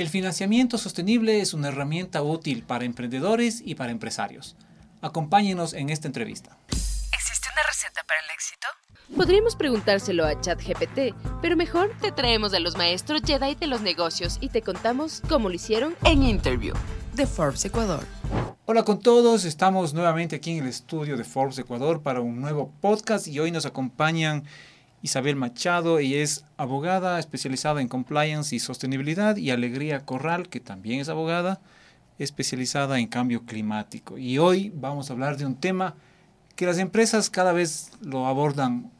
El financiamiento sostenible es una herramienta útil para emprendedores y para empresarios. Acompáñenos en esta entrevista. ¿Existe una receta para el éxito? Podríamos preguntárselo a ChatGPT, pero mejor te traemos a los maestros Jedi de los negocios y te contamos cómo lo hicieron en Interview de Forbes Ecuador. Hola con todos, estamos nuevamente aquí en el estudio de Forbes Ecuador para un nuevo podcast y hoy nos acompañan Isabel Machado, ella es abogada especializada en compliance y sostenibilidad, y Alegría Corral, que también es abogada especializada en cambio climático. Y hoy vamos a hablar de un tema que las empresas cada vez lo abordan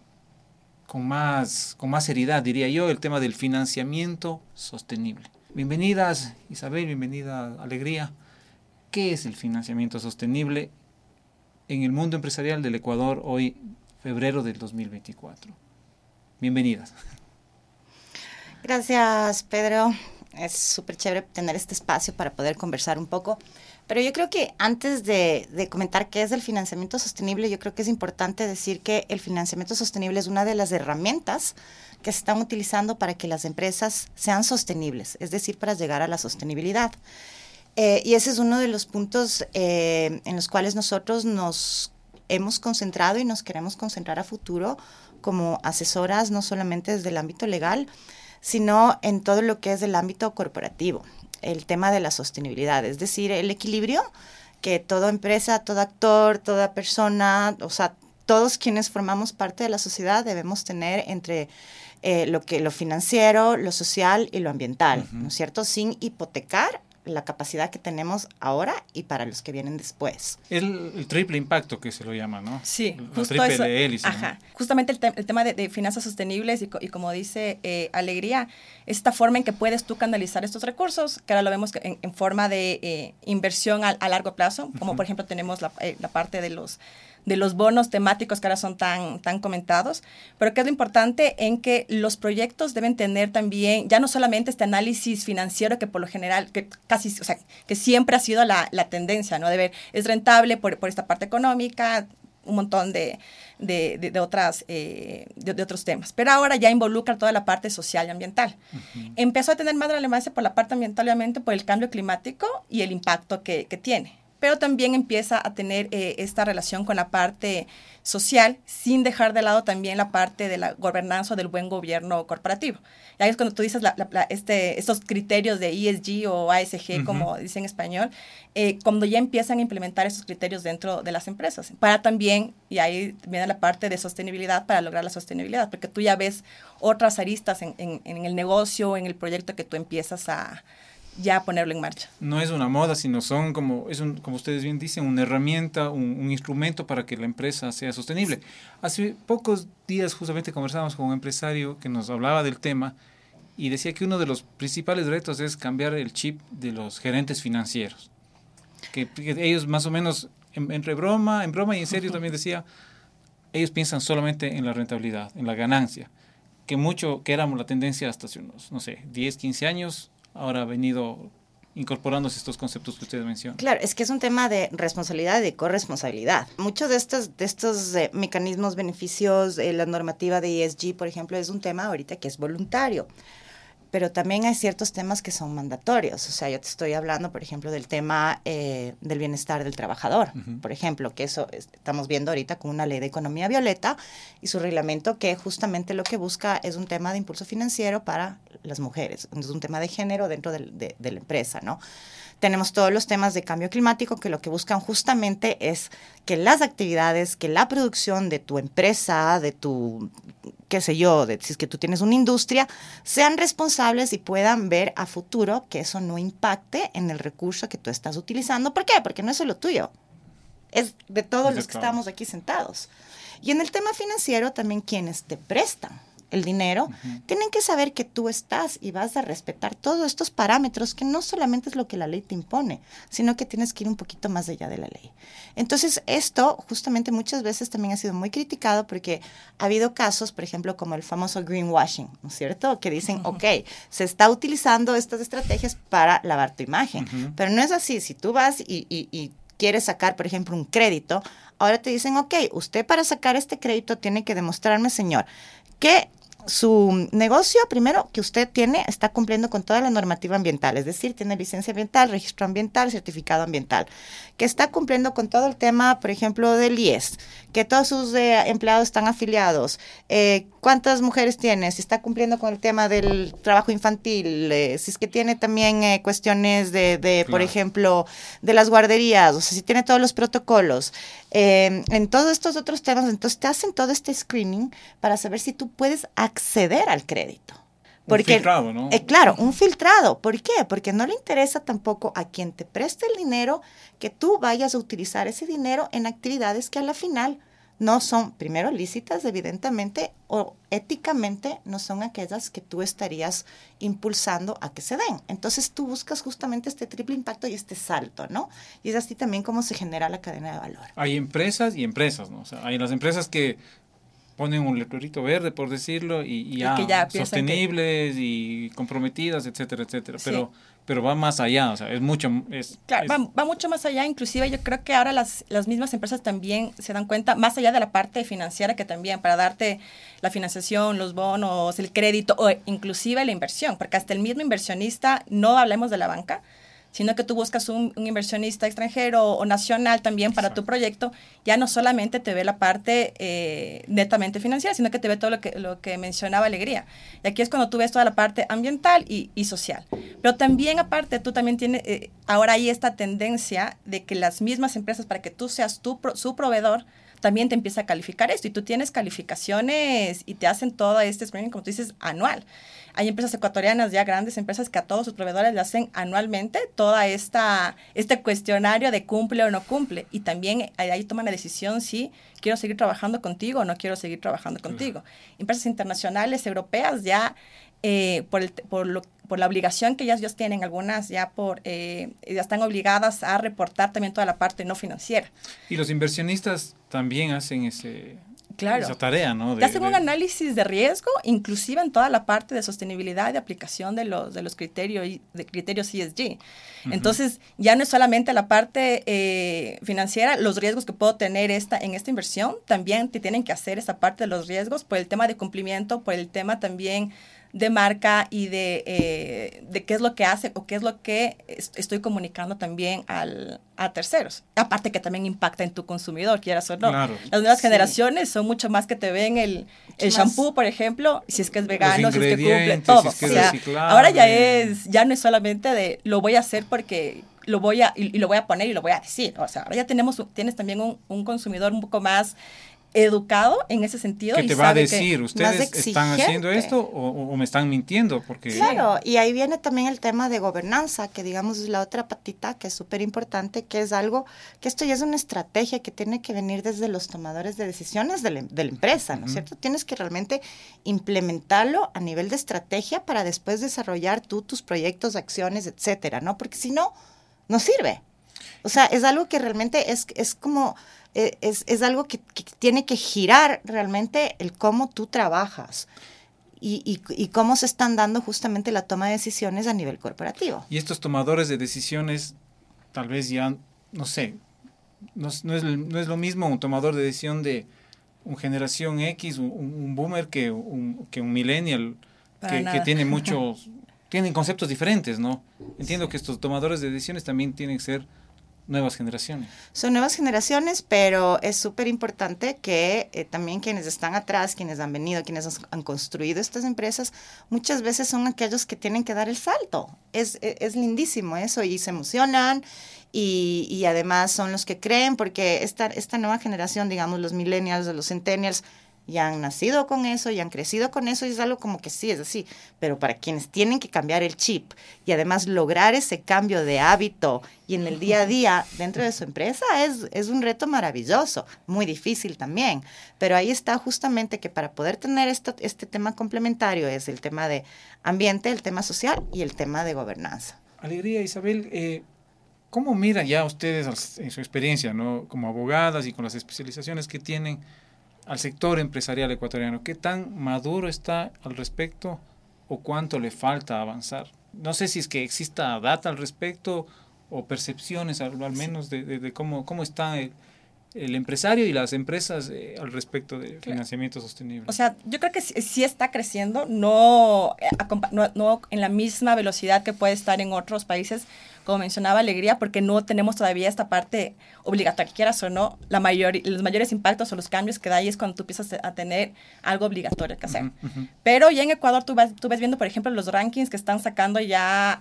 con más, con más seriedad, diría yo, el tema del financiamiento sostenible. Bienvenidas, Isabel, bienvenida, Alegría. ¿Qué es el financiamiento sostenible en el mundo empresarial del Ecuador hoy, febrero del 2024? Bienvenidas. Gracias, Pedro. Es súper chévere tener este espacio para poder conversar un poco. Pero yo creo que antes de, comentar qué es el financiamiento sostenible, yo creo que es importante decir que el financiamiento sostenible es una de las herramientas que se están utilizando para que las empresas sean sostenibles, es decir, para llegar a la sostenibilidad. Eh, y ese es uno de los puntos eh, en los cuales nosotros nos hemos concentrado y nos queremos concentrar a futuro como asesoras, no solamente desde el ámbito legal, sino en todo lo que es el ámbito corporativo, el tema de la sostenibilidad, es decir, el equilibrio que toda empresa, todo actor, toda persona, o sea, todos quienes formamos parte de la sociedad debemos tener entre eh, lo que lo financiero, lo social y lo ambiental, ¿no es cierto? Sin hipotecar la capacidad que tenemos ahora y para los que vienen después. El, triple impacto que se lo llama, ¿no? Sí, justo triple hélice. Ajá. Justamente el, tema de, finanzas sostenibles y, como dice eh, Alegría, esta forma en que puedes tú canalizar estos recursos, que ahora lo vemos en, forma de eh, inversión a, largo plazo, como por ejemplo tenemos la, eh, la parte de los de los bonos temáticos que ahora son tan, tan comentados, pero que es lo importante en que los proyectos deben tener también, ya no solamente este análisis financiero que por lo general, que casi, o sea, que siempre ha sido la, la tendencia, ¿no? De ver, es rentable por, por esta parte económica, un montón de, de, de, otras, eh, de, otros temas. Pero ahora ya involucra toda la parte social y ambiental. Empezó a tener más relevancia por la parte ambiental, obviamente, por el cambio climático y el impacto que, que tiene pero también empieza a tener eh, esta relación con la parte social, sin dejar de lado también la parte de la gobernanza del buen gobierno corporativo. Y ahí es cuando tú dices este, estos criterios de ESG o ASG, como dice en español, eh, cuando ya empiezan a implementar esos criterios dentro de las empresas, para también, y ahí viene la parte de sostenibilidad, para lograr la sostenibilidad, porque tú ya ves otras aristas en, en el negocio, en el proyecto que tú empiezas a, ya ponerlo en marcha. No es una moda, sino son como, es un, como ustedes bien dicen, una herramienta, un, instrumento para que la empresa sea sostenible. Hace pocos días justamente conversábamos con un empresario que nos hablaba del tema y decía que uno de los principales retos es cambiar el chip de los gerentes financieros. Que, ellos más o menos, entre broma, en broma y en serio también decía, ellos piensan solamente en la rentabilidad, en la ganancia. Que mucho, que éramos la tendencia hasta hace unos, no sé, 10, 15 años, ahora ha venido incorporándose estos conceptos que ustedes mencionan. Claro, es que es un tema de responsabilidad y de corresponsabilidad. Muchos de estos, de estos eh, mecanismos, beneficios, eh, la normativa de ESG, por ejemplo, es un tema ahorita que es voluntario pero también hay ciertos temas que son mandatorios. O sea, yo te estoy hablando, por ejemplo, del tema eh, del bienestar del trabajador, por ejemplo, que eso estamos viendo ahorita con una ley de economía violeta y su reglamento que justamente lo que busca es un tema de impulso financiero para las mujeres, es un tema de género dentro de, de la empresa, ¿no? Tenemos todos los temas de cambio climático que lo que buscan justamente es que las actividades, que la producción de tu empresa, de tu, qué sé yo, de, si es que tú tienes una industria, sean responsables y puedan ver a futuro que eso no impacte en el recurso que tú estás utilizando. ¿Por qué? Porque no es solo tuyo, es de todos los que estamos aquí sentados. Y en el tema financiero también quienes te prestan el dinero, tienen que saber que tú estás y vas a respetar todos estos parámetros que no solamente es lo que la ley te impone, sino que tienes que ir un poquito más allá de la ley. Entonces, esto justamente muchas veces también ha sido muy criticado porque ha habido casos, por ejemplo, como el famoso greenwashing, ¿no es cierto? Que dicen, ok, se está utilizando estas estrategias para lavar tu imagen, pero no es así. Si tú vas y, y quieres sacar, por ejemplo, un crédito, ahora te dicen, ok, usted para sacar este crédito tiene que demostrarme, señor, que su negocio, primero, que usted tiene, está cumpliendo con toda la normativa ambiental, es decir, tiene licencia ambiental, registro ambiental, certificado ambiental, que está cumpliendo con todo el tema, por ejemplo, del IES, que todos sus eh, empleados están afiliados, eh, cuántas mujeres tiene, si está cumpliendo con el tema del trabajo infantil, eh, si es que tiene también cuestiones de, de por ejemplo, de las guarderías, o sea, si tiene todos los protocolos, eh, en todos estos otros temas, entonces te hacen todo este screening para saber si tú puedes acceder al crédito. Un filtrado, ¿no? eh, claro, un filtrado. ¿Por qué? Porque no le interesa tampoco a quien te preste el dinero que tú vayas a utilizar ese dinero en actividades que a la final no son, primero, lícitas, evidentemente, o éticamente no son aquellas que tú estarías impulsando a que se den. Entonces tú buscas justamente este triple impacto y este salto, ¿no? Y es así también como se genera la cadena de valor. Hay empresas y empresas, ¿no? O sea, hay las empresas que ponen un letrerito verde, por decirlo, y, y ya, que- sostenibles y comprometidas, etcétera, etcétera. Sí. Pero, pero va más allá, o sea, es mucho... Es, Claro, es- va, va mucho más allá, inclusive yo creo que ahora las, las mismas empresas también se dan cuenta, más allá de la parte financiera que también, para darte la financiación, los bonos, el crédito o inclusive la inversión, porque hasta el mismo inversionista, no hablemos de la banca, sino que tú buscas un, un inversionista extranjero o nacional también para tu Exacto. proyecto, ya no solamente te ve la parte eh, netamente financiera, sino que te ve todo lo que, lo que mencionaba Alegría. Y aquí es cuando tú ves toda la parte ambiental y, y social. Pero también aparte, tú también tienes, eh, ahora hay esta tendencia de que las mismas empresas, para que tú seas tu, su proveedor, también te empieza a calificar esto. Y tú tienes calificaciones y te hacen todo este screening, como tú dices, anual. Hay empresas ecuatorianas, ya grandes empresas, que a todos sus proveedores le hacen anualmente toda esta este cuestionario de cumple o no cumple. Y también ahí, ahí toman la decisión si quiero seguir trabajando contigo o no quiero seguir trabajando contigo. Empresas internacionales, europeas, ya eh, por, el, por, lo, por la obligación que ellas, ellos tienen, algunas ya por eh, ya están obligadas a reportar también toda la parte no financiera. Y los inversionistas también hacen ese, Claro. esa tarea, ¿no? Te De- hacen un análisis de riesgo, inclusive en toda la parte de sostenibilidad y aplicación de los, de los criterios, de criterios ESG. Entonces, ya no es solamente la parte eh, financiera, los riesgos que puedo tener esta, en esta inversión, también te tienen que hacer esa parte de los riesgos por el tema de cumplimiento, por el tema también de marca y de, eh, de qué es lo que hace o qué es lo que es- estoy comunicando también al, a terceros. Aparte que también impacta en tu consumidor, quieras o no. Claro. Las nuevas Sí. generaciones son mucho más que te ven el, el shampoo, por ejemplo, si es que es vegano, si es que cumple, todo. si es que O es sea, ahora ya es, ya no es solamente de lo voy a hacer porque lo voy a, y, y lo voy a poner y lo voy a decir. O sea, ahora ya tenemos, un- tienes también un, un consumidor un poco más educado en ese sentido. ¿Qué y te va a sabe que- decir? ¿Ustedes están haciendo exigente. esto o, me están mintiendo? Porque Claro, y ahí viene también el tema de gobernanza, que digamos es la otra patita que es súper importante, que es algo, que esto ya es una estrategia que tiene que venir desde los tomadores de decisiones de la, de la empresa, ¿no es cierto? Tienes que realmente implementarlo a nivel de estrategia para después desarrollar tú tus proyectos, acciones, etcétera, ¿no? Porque si no, no sirve. O sea, es algo que realmente es, es como, es, es algo que, que tiene que girar realmente el cómo tú trabajas y, y, y cómo se están dando justamente la toma de decisiones a nivel corporativo. Y estos tomadores de decisiones, tal vez ya, no sé, no, es- no es, no es lo mismo un tomador de decisión de un generación X, un, un boomer, que un, que un millennial, que, tiene muchos, tienen conceptos diferentes, ¿no? Entiendo que estos tomadores de decisiones también tienen que ser nuevas generaciones. Son nuevas generaciones, pero es súper importante que eh, también quienes están atrás, quienes han venido, quienes has- han construido estas empresas, muchas veces son aquellos que tienen que dar el salto. Es, e- es lindísimo eso y se emocionan y, y además son los que creen porque esta, esta nueva generación, digamos los millennials o los centennials, ya han nacido con eso, ya han crecido con eso y es algo como que sí, es así. Pero para quienes tienen que cambiar el chip y además lograr ese cambio de hábito y en el día a día dentro de su empresa es, es un reto maravilloso, muy difícil también. Pero ahí está justamente que para poder tener este tema complementario es el tema de ambiente, el tema social y el tema de gobernanza. Alegría, Isabel, eh, ¿cómo miran ya ustedes en su experiencia, ¿no? como abogadas y con las especializaciones que tienen al sector empresarial ecuatoriano? ¿Qué tan maduro está al respecto o cuánto le falta avanzar? No sé si es que exista data al respecto o percepciones al, al menos de, de- de cómo, cómo está el, el empresario y las empresas eh, al respecto de financiamiento sostenible? O sea, yo creo que sí, sí está creciendo, no, eh, no, no, en la misma velocidad que puede estar en otros países, como mencionaba Alegría, porque no tenemos todavía esta parte obligatoria, quieras o no, la mayor, los mayores impactos o los cambios que da ahí es cuando tú empiezas a tener algo obligatorio que hacer. Pero ya en Ecuador tú, vas, tú ves viendo, por ejemplo, los rankings que están sacando ya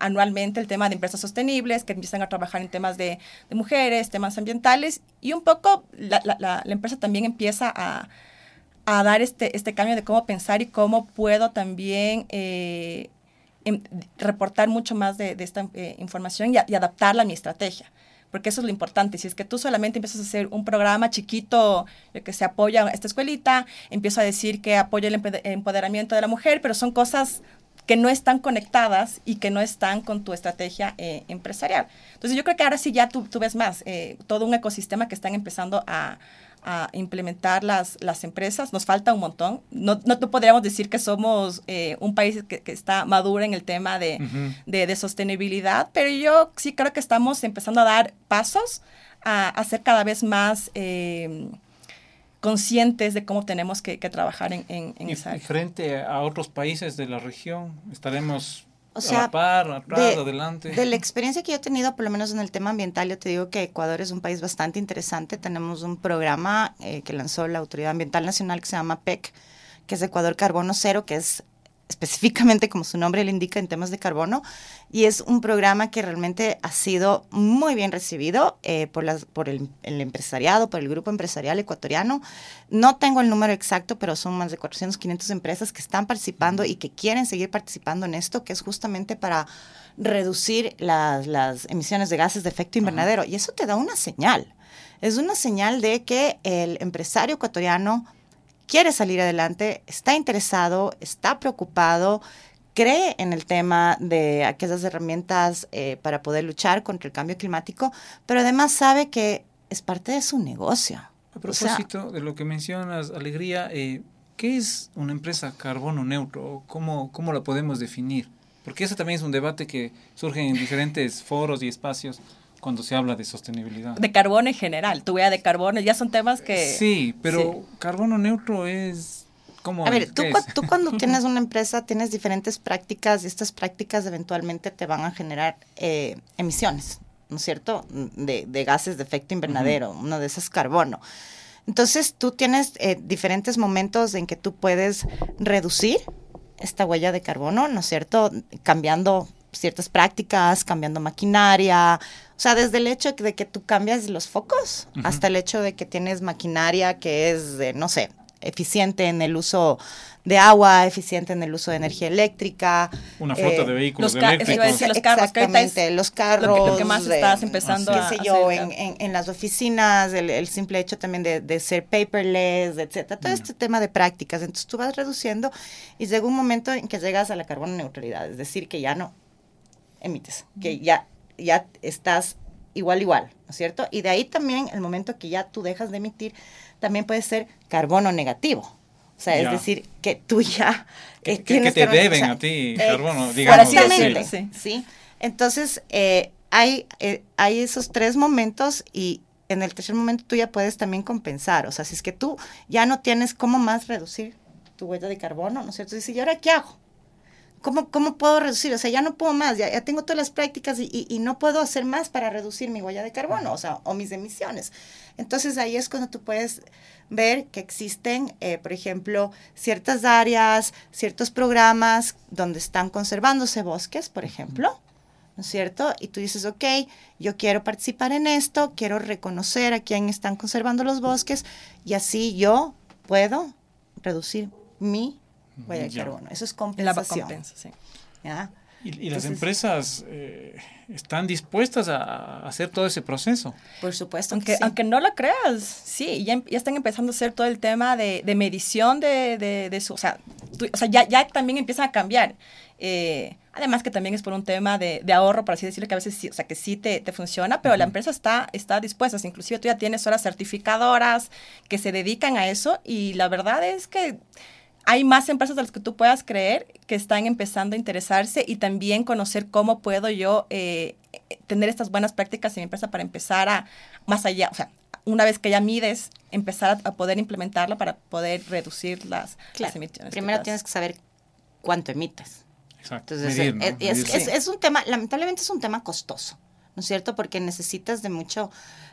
anualmente el tema de empresas sostenibles, que empiezan a trabajar en temas de, de mujeres, temas ambientales, y un poco la, la, la, la empresa también empieza a, a dar este, este cambio de cómo pensar y cómo puedo también eh, Em, reportar mucho más de, esta eh, información y, adaptarla a mi estrategia. Porque eso es lo importante. Si es que tú solamente empiezas a hacer un programa chiquito que se apoya a esta escuelita, empiezo a decir que apoya el empoderamiento de la mujer, pero son cosas que no están conectadas y que no están con tu estrategia eh, empresarial. Entonces yo creo que ahora sí ya tú, tú ves más, eh, todo un ecosistema que están empezando a, a implementar las, las empresas. Nos falta un montón. No, no podríamos decir que somos eh, un país que, que, está maduro en el tema de, de, de, sostenibilidad, pero yo sí creo que estamos empezando a dar pasos a, a ser cada vez más eh, conscientes de cómo tenemos que, que trabajar en, en, en y, esa área. Y frente a otros países de la región, estaremos o sea, a la par, atrás, de, adelante. De la experiencia que yo he tenido, por lo menos en el tema ambiental, yo te digo que Ecuador es un país bastante interesante. Tenemos un programa eh, que lanzó la Autoridad Ambiental Nacional que se llama PEC, que es Ecuador Carbono Cero, que es específicamente como su nombre le indica en temas de carbono, y es un programa que realmente ha sido muy bien recibido eh, por, las, por el, el, empresariado, por el grupo empresarial ecuatoriano. No tengo el número exacto, pero son más de 400, 500 empresas que están participando y que quieren seguir participando en esto, que es justamente para reducir las, las emisiones de gases de efecto invernadero. Ajá. Y eso te da una señal. Es una señal de que el empresario ecuatoriano quiere salir adelante, está interesado, está preocupado, cree en el tema de aquellas herramientas eh, para poder luchar contra el cambio climático, pero además sabe que es parte de su negocio. A propósito o sea, de lo que mencionas, Alegría, eh, ¿qué es una empresa carbono neutro? ¿Cómo, ¿Cómo la podemos definir? Porque eso también es un debate que surge en diferentes foros y espacios cuando se habla de sostenibilidad. De carbono en general, tu huella de carbono, ya son temas que... Sí, pero sí. carbono neutro es... ¿cómo A ver, tú, cu tú, cuando tienes una empresa tienes diferentes prácticas y estas prácticas eventualmente te van a generar eh, emisiones, ¿no es cierto? De, de, gases de efecto invernadero, uh -huh. una de esas carbono. Entonces tú tienes eh, diferentes momentos en que tú puedes reducir esta huella de carbono, ¿no es cierto? Cambiando ciertas prácticas, cambiando maquinaria, o sea, desde el hecho de que tú cambias los focos uh -huh. hasta el hecho de que tienes maquinaria que es, eh, no sé, eficiente en el uso de agua, eficiente en el uso de energía eléctrica. Una flota eh, de vehículos los eléctricos. Decir, los carros, Exactamente, los carros. Lo que, lo que más estás empezando qué a, sé yo, en, en, en, las oficinas, el, el, simple hecho también de, de ser paperless, etcétera. Todo mm. este tema de prácticas. Entonces tú vas reduciendo y llega un momento en que llegas a la carbono neutralidad, es decir, que ya no emites, que ya, ya estás igual, igual, ¿no es cierto? Y de ahí también el momento que ya tú dejas de emitir, también puede ser carbono negativo. O sea, ya. es decir, que tú ya eh, que, que, te carbono, deben o sea, a ti carbono, digamos. Sí. Entonces, eh, hay, eh, hay esos tres momentos y en el tercer momento tú ya puedes también compensar. O sea, si es que tú ya no tienes cómo más reducir tu huella de carbono, ¿no es cierto? Dices, ¿y ahora qué hago? ¿Cómo, ¿Cómo puedo reducir? O sea, ya no puedo más, ya, ya tengo todas las prácticas y, y, y, no puedo hacer más para reducir mi huella de carbono, o sea, o mis emisiones. Entonces ahí es cuando tú puedes ver que existen, eh, por ejemplo, ciertas áreas, ciertos programas donde están conservándose bosques, por ejemplo, ¿no es cierto? Y tú dices, ok, yo quiero participar en esto, quiero reconocer a quién están conservando los bosques y así yo puedo reducir mi huella de carbono. Eso es compensación. La compensa, sí. ¿Ya? Y, y las empresas eh, están dispuestas a, hacer todo ese proceso. Por supuesto. Aunque, sí. aunque no lo creas, sí, ya, ya, están empezando a hacer todo el tema de, de medición de, de, de, su. O sea, tú, o sea ya, ya, también empiezan a cambiar. Eh, además que también es por un tema de, de, ahorro, por así decirlo, que a veces sí, o sea, que sí te, te funciona, pero uh -huh. la empresa está, está dispuesta. Inclusive tú ya tienes horas certificadoras que se dedican a eso y la verdad es que hay más empresas de las que tú puedas creer que están empezando a interesarse y también conocer cómo puedo yo eh, tener estas buenas prácticas en mi empresa para empezar a más allá, o sea, una vez que ya mides, empezar a, poder implementarla para poder reducir las, Claro. las emisiones. Primero que tienes que saber cuánto emites. Exacto. Entonces, medir, ¿no? es, es- es- es un tema, lamentablemente es un tema costoso, ¿no es cierto? Porque necesitas de mucho,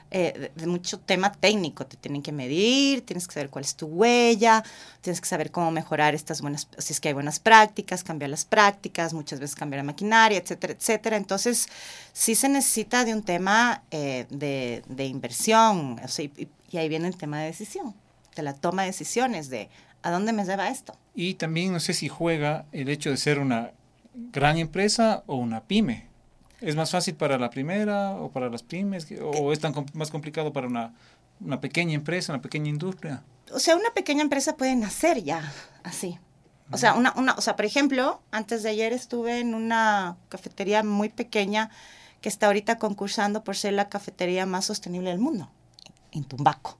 eh, de, mucho tema técnico. Te tienen que medir, tienes que saber cuál es tu huella, tienes que saber cómo mejorar estas buenas, si es que hay buenas prácticas, cambiar las prácticas, muchas veces cambiar la maquinaria, etcétera, etcétera. Entonces, sí se necesita de un tema eh, de, de inversión, o sea, y, y ahí viene el tema de decisión, de la toma de decisiones, de a dónde me lleva esto. Y también no sé si juega el hecho de ser una gran empresa o una pyme. ¿Es más fácil para la primera o para las pymes? ¿O es tan com- más complicado para una, una pequeña empresa, una pequeña industria? o sea, una pequeña empresa puede nacer ya así. O sea, una, una, o sea, por ejemplo, antes de ayer estuve en una cafetería muy pequeña que está ahorita concursando por ser la cafetería más sostenible del mundo, en Tumbaco.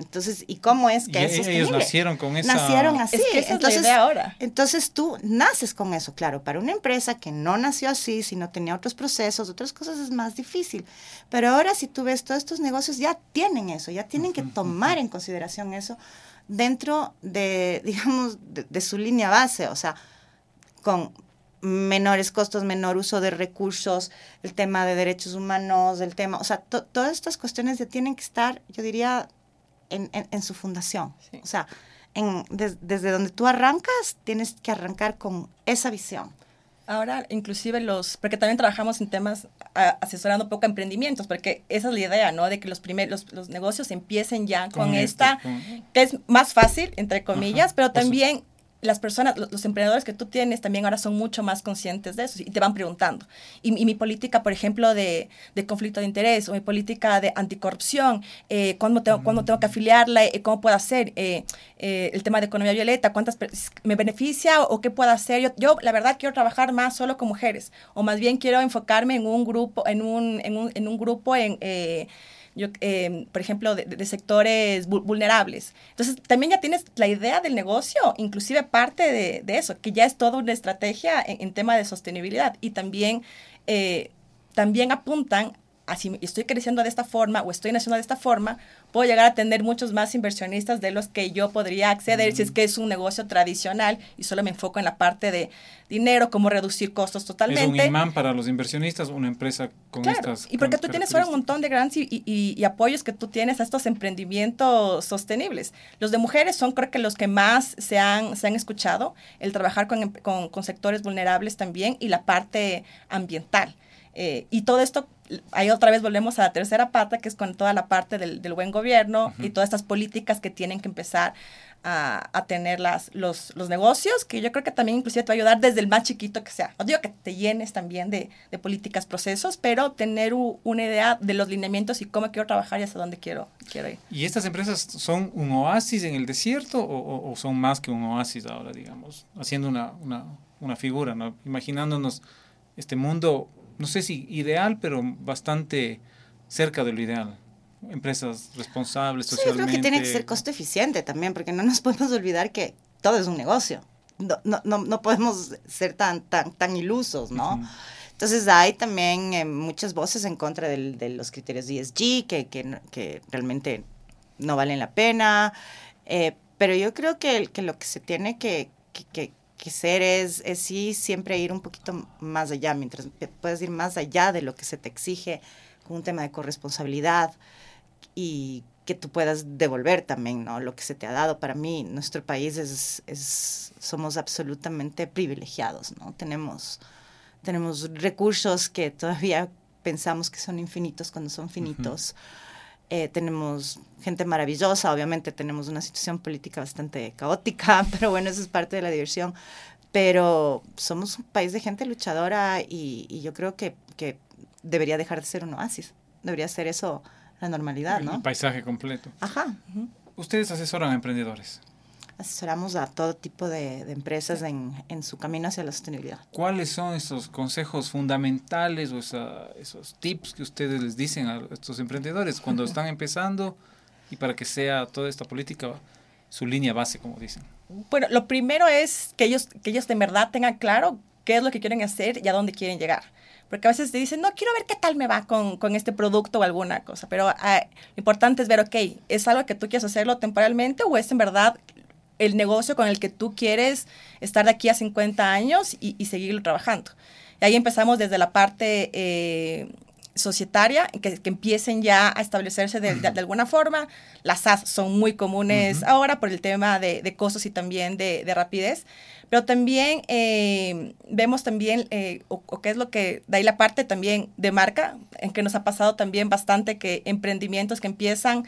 Entonces, ¿y cómo es que Y es sostenible? ellos nacieron con esa... Nacieron así. Es que esa es la entonces, idea ahora. Entonces tú naces con eso, claro. Para una empresa que no nació así, sino tenía otros procesos, otras cosas, es más difícil. Pero ahora si tú ves todos estos negocios ya tienen eso, ya tienen que tomar en consideración eso dentro de, digamos, de, de su línea base, o sea, con menores costos, menor uso de recursos, el tema de derechos humanos, el tema, o sea, to- todas estas cuestiones ya tienen que estar, yo diría, en, en- en su fundación. Sí. O sea, en- des- desde donde tú arrancas, tienes que arrancar con esa visión. Ahora, inclusive los, porque también trabajamos en temas a- asesorando poco a emprendimientos, porque esa es la idea, ¿no? De que los primeros, los, los negocios empiecen ya con, Con este, esta, con- que es más fácil, entre comillas, Ajá, pero también las personas, los, emprendedores que tú tienes también ahora son mucho más conscientes de eso y te van preguntando. Y, y mi política, por ejemplo, de, de conflicto de interés o mi política de anticorrupción, eh, ¿cuándo, tengo, cuándo tengo que afiliarla? Eh, ¿Cómo puedo hacer? Eh, eh, el tema de economía violeta, ¿cuántas me beneficia o, o qué puedo hacer? Yo, yo, la verdad, quiero trabajar más solo con mujeres o más bien quiero enfocarme en un grupo, en un, en un, en un grupo en... yo, eh, por ejemplo, de, sectores vul- vulnerables. Entonces, también ya tienes la idea del negocio, inclusive parte de, eso, que ya es toda una estrategia en, en tema de sostenibilidad. Y también, eh, también apuntan a si estoy creciendo de esta forma o estoy naciendo de esta forma, puedo llegar a tener muchos más inversionistas de los que yo podría acceder si es que es un negocio tradicional y solo me enfoco en la parte de dinero, cómo reducir costos totalmente. Es un imán para los inversionistas, una empresa con Claro, estas y porque tú tienes ahora un montón de grants y, y- y apoyos que tú tienes a estos emprendimientos sostenibles. Los de mujeres son creo que los que más se han, se han escuchado, el trabajar con, con- con sectores vulnerables también y la parte ambiental. Eh, y todo esto, ahí otra vez volvemos a la tercera pata, que es con toda la parte del, del buen gobierno y todas estas políticas que tienen que empezar a, a tener las, los, los negocios, que yo creo que también inclusive te va a ayudar desde el más chiquito que sea. No digo que te llenes también de, de políticas, procesos, pero tener u- una idea de los lineamientos y cómo quiero trabajar y hacia dónde quiero, quiero ir. ¿Y estas empresas son un oasis en el desierto o, o- o son más que un oasis ahora, digamos? Haciendo una, una, una figura, ¿no? Imaginándonos este mundo, no sé si ideal, pero bastante cerca de lo ideal. Empresas responsables Sí, yo socialmente. creo que tiene que ser costo eficiente también, porque no nos podemos olvidar que todo es un negocio. No, no, no, no podemos ser tan, tan, tan ilusos, ¿no? Entonces hay también eh, muchas voces en contra del- de los criterios ESG que, que, no- que realmente no valen la pena. eh, pero yo creo que, que lo que se tiene que, que, que- que ser es, es sí siempre ir un poquito más allá, mientras puedes ir más allá de lo que se te exige con un tema de corresponsabilidad y que tú puedas devolver también, ¿no? Lo que se te ha dado. Para mí, nuestro país es somos absolutamente privilegiados, ¿no? Tenemos, tenemos recursos que todavía pensamos que son infinitos cuando son finitos. Eh, tenemos gente maravillosa, obviamente tenemos una situación política bastante caótica, pero bueno, eso es parte de la diversión. Pero somos un país de gente luchadora y, y yo creo que, que debería dejar de ser un oasis. Debería ser eso la normalidad, El ¿no? paisaje completo. Ajá. Ustedes asesoran a emprendedores. Asesoramos a todo tipo de, de empresas en, en su camino hacia la sostenibilidad. ¿Cuáles son esos consejos fundamentales o esa- esos tips que ustedes les dicen a estos emprendedores cuando están empezando y para que sea toda esta política su línea base, como dicen? Bueno, lo primero es que ellos, que ellos de verdad tengan claro qué es lo que quieren hacer y a dónde quieren llegar. Porque a veces te dicen, no, quiero ver qué tal me va con, con este producto o alguna cosa. Pero ah, lo importante es ver, ok, ¿es algo que tú quieres hacerlo temporalmente o es en verdad el negocio con el que tú quieres estar de aquí a 50 años y, y seguirlo trabajando? Y ahí empezamos desde la parte eh, societaria, que, que, empiecen ya a establecerse de, de, de, alguna forma. Las SAS son muy comunes uh -huh. ahora por el tema de, de costos y también de, de rapidez. Pero también eh, vemos también, eh, o, o, qué es lo que, de ahí la parte también de marca, en que nos ha pasado también bastante que emprendimientos que empiezan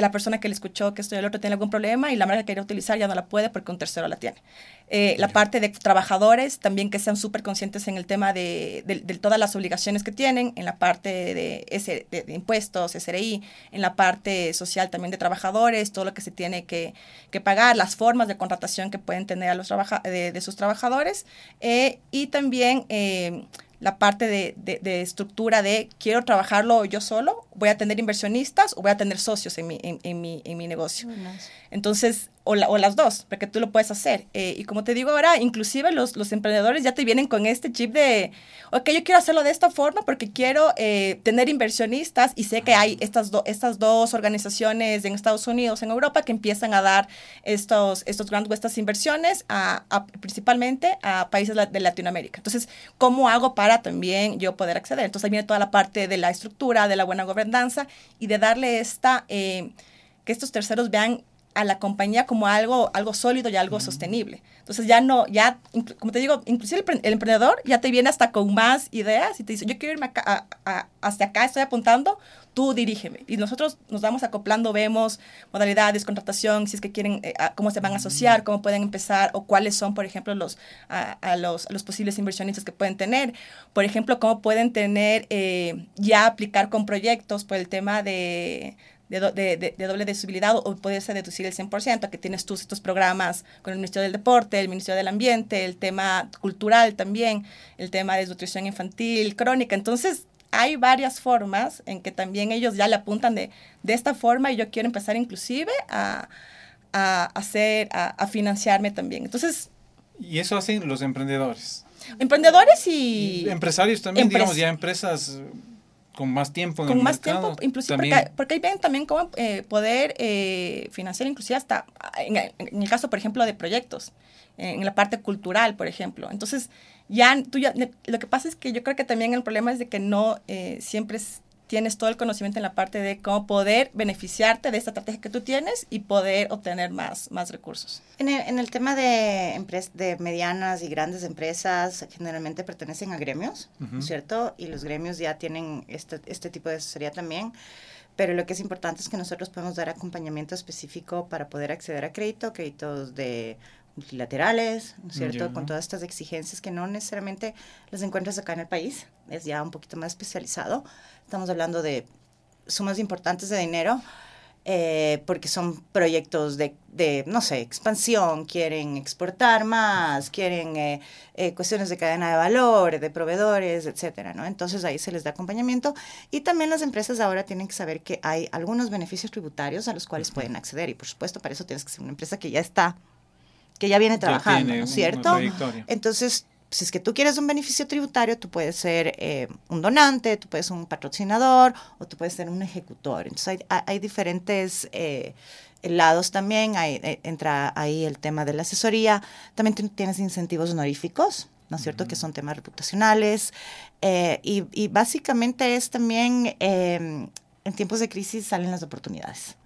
la persona que le escuchó que esto y el otro tiene algún problema y la marca que quería utilizar ya no la puede porque un tercero la tiene. Eh, la parte de trabajadores también que sean súper conscientes en el tema de, de, de, todas las obligaciones que tienen, en la parte de, ese, de, impuestos, SRI, en la parte social también de trabajadores, todo lo que se tiene que, que pagar, las formas de contratación que pueden tener a los de, sus trabajadores eh, y también eh, la parte de, de, de, estructura de quiero trabajarlo yo solo, voy a tener inversionistas o voy a tener socios en mi, en, en mi, en mi negocio. Entonces, o, la, o, las dos, porque tú lo puedes hacer. Eh, y como te digo ahora, inclusive los, los, emprendedores ya te vienen con este chip de, ok, yo quiero hacerlo de esta forma porque quiero eh, tener inversionistas y sé que hay estas, do, estas dos organizaciones en Estados Unidos, en Europa, que empiezan a dar estos, estos grants o estas inversiones a, a, principalmente a países de Latinoamérica. Entonces, ¿cómo hago para también yo poder acceder? Entonces, ahí viene toda la parte de la estructura, de la buena gobernanza y de darle esta, eh, que estos terceros vean a la compañía como algo, algo sólido y algo mm. sostenible. Entonces ya no, ya, como te digo, inclusive el, el, emprendedor ya te viene hasta con más ideas y te dice, yo quiero irme acá, a, a, hasta acá, estoy apuntando, tú dirígeme. Y nosotros nos vamos acoplando, vemos modalidades, contratación, si es que quieren, eh, a, cómo se van a asociar, cómo pueden empezar o cuáles son, por ejemplo, los, a los, los, posibles inversionistas que pueden tener. Por ejemplo, cómo pueden tener, eh, ya aplicar con proyectos por el tema de de, de, de, doble deducibilidad o puede ser deducir el 100%, que tienes tú estos programas con el Ministerio del Deporte, el Ministerio del Ambiente, el tema cultural también, el tema de desnutrición infantil, crónica. Entonces, hay varias formas en que también ellos ya le apuntan de, de esta forma y yo quiero empezar inclusive a, a hacer, a, a financiarme también. Entonces... Y eso hacen los emprendedores. Emprendedores y... y empresarios también, Empres digamos, ya empresas con más tiempo en con el más mercado, tiempo inclusive porque, porque, ahí ven también cómo eh, poder eh, financiar inclusive hasta en, en, el caso por ejemplo de proyectos en la parte cultural por ejemplo. Entonces ya tú ya lo que pasa es que yo creo que también el problema es de que no eh, siempre es, tienes todo el conocimiento en la parte de cómo poder beneficiarte de esta estrategia que tú tienes y poder obtener más, más recursos. En el, en el tema de, de medianas y grandes empresas, generalmente pertenecen a gremios, uh -huh. ¿cierto? Y los gremios ya tienen este, este tipo de asesoría también. Pero lo que es importante es que nosotros podemos dar acompañamiento específico para poder acceder a crédito, créditos de multilaterales, ¿no es cierto? Yeah. Con todas estas exigencias que no necesariamente las encuentras acá en el país, es ya un poquito más especializado. Estamos hablando de sumas importantes de dinero, eh, porque son proyectos de, de, no sé, expansión, quieren exportar más, quieren eh, eh, cuestiones de cadena de valor, de proveedores, etcétera, ¿no? Entonces ahí se les da acompañamiento y también las empresas ahora tienen que saber que hay algunos beneficios tributarios a los cuales pueden acceder y por supuesto para eso tienes que ser una empresa que ya está que ya viene trabajando, ¿no es cierto? Entonces, si es que tú quieres un beneficio tributario, tú puedes ser eh, un donante, tú puedes ser un patrocinador o tú puedes ser un ejecutor. Entonces, hay, hay diferentes eh, lados también, hay, eh, entra ahí el tema de la asesoría, también tienes incentivos honoríficos, ¿no es cierto? Uh -huh. Que son temas reputacionales eh, y, y, básicamente es también, en tiempos de crisis salen las oportunidades.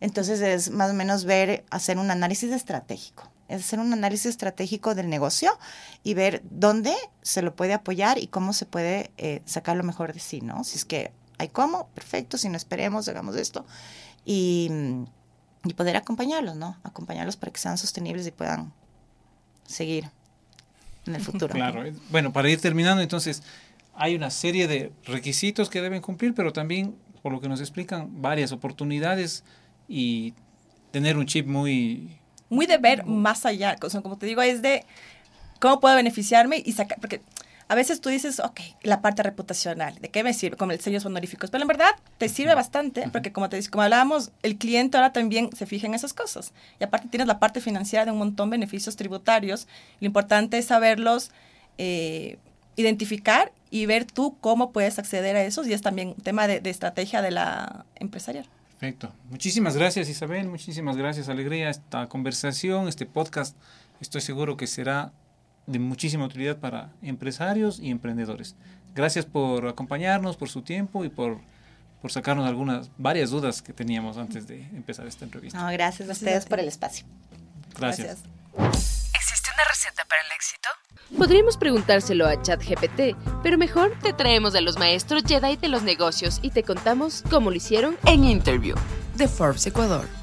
Entonces es más o menos ver, hacer un análisis estratégico es hacer un análisis estratégico del negocio y ver dónde se lo puede apoyar y cómo se puede eh, sacar lo mejor de sí, ¿no? Si es que hay cómo, perfecto, si no esperemos, hagamos esto. Y, y poder acompañarlos, ¿no? Acompañarlos para que sean sostenibles y puedan seguir en el futuro. Claro. ¿no? Bueno, para ir terminando, entonces, hay una serie de requisitos que deben cumplir, pero también, por lo que nos explican, varias oportunidades y tener un chip muy muy de ver más allá. O sea, como te digo, es de cómo puedo beneficiarme y sacar, porque a veces tú dices, ok, la parte reputacional, ¿de qué me sirve? Como el sellos honoríficos, pero en verdad te sirve bastante, porque como te como hablábamos, el cliente ahora también se fija en esas cosas. Y aparte tienes la parte financiera de un montón de beneficios tributarios. Lo importante es saberlos eh, identificar y ver tú cómo puedes acceder a esos y es también un tema de, de estrategia de la empresarial. Perfecto. Muchísimas gracias Isabel, muchísimas gracias Alegría. Esta conversación, este podcast, estoy seguro que será de muchísima utilidad para empresarios y emprendedores. Gracias por acompañarnos, por su tiempo y por, por sacarnos algunas, varias dudas que teníamos antes de empezar esta entrevista. No, gracias, Gracias a ustedes por el espacio. Gracias. ¿Existe una receta para el éxito? Podríamos preguntárselo a ChatGPT, pero mejor te traemos a los maestros Jedi de los negocios y te contamos cómo lo hicieron En Interview de Forbes Ecuador.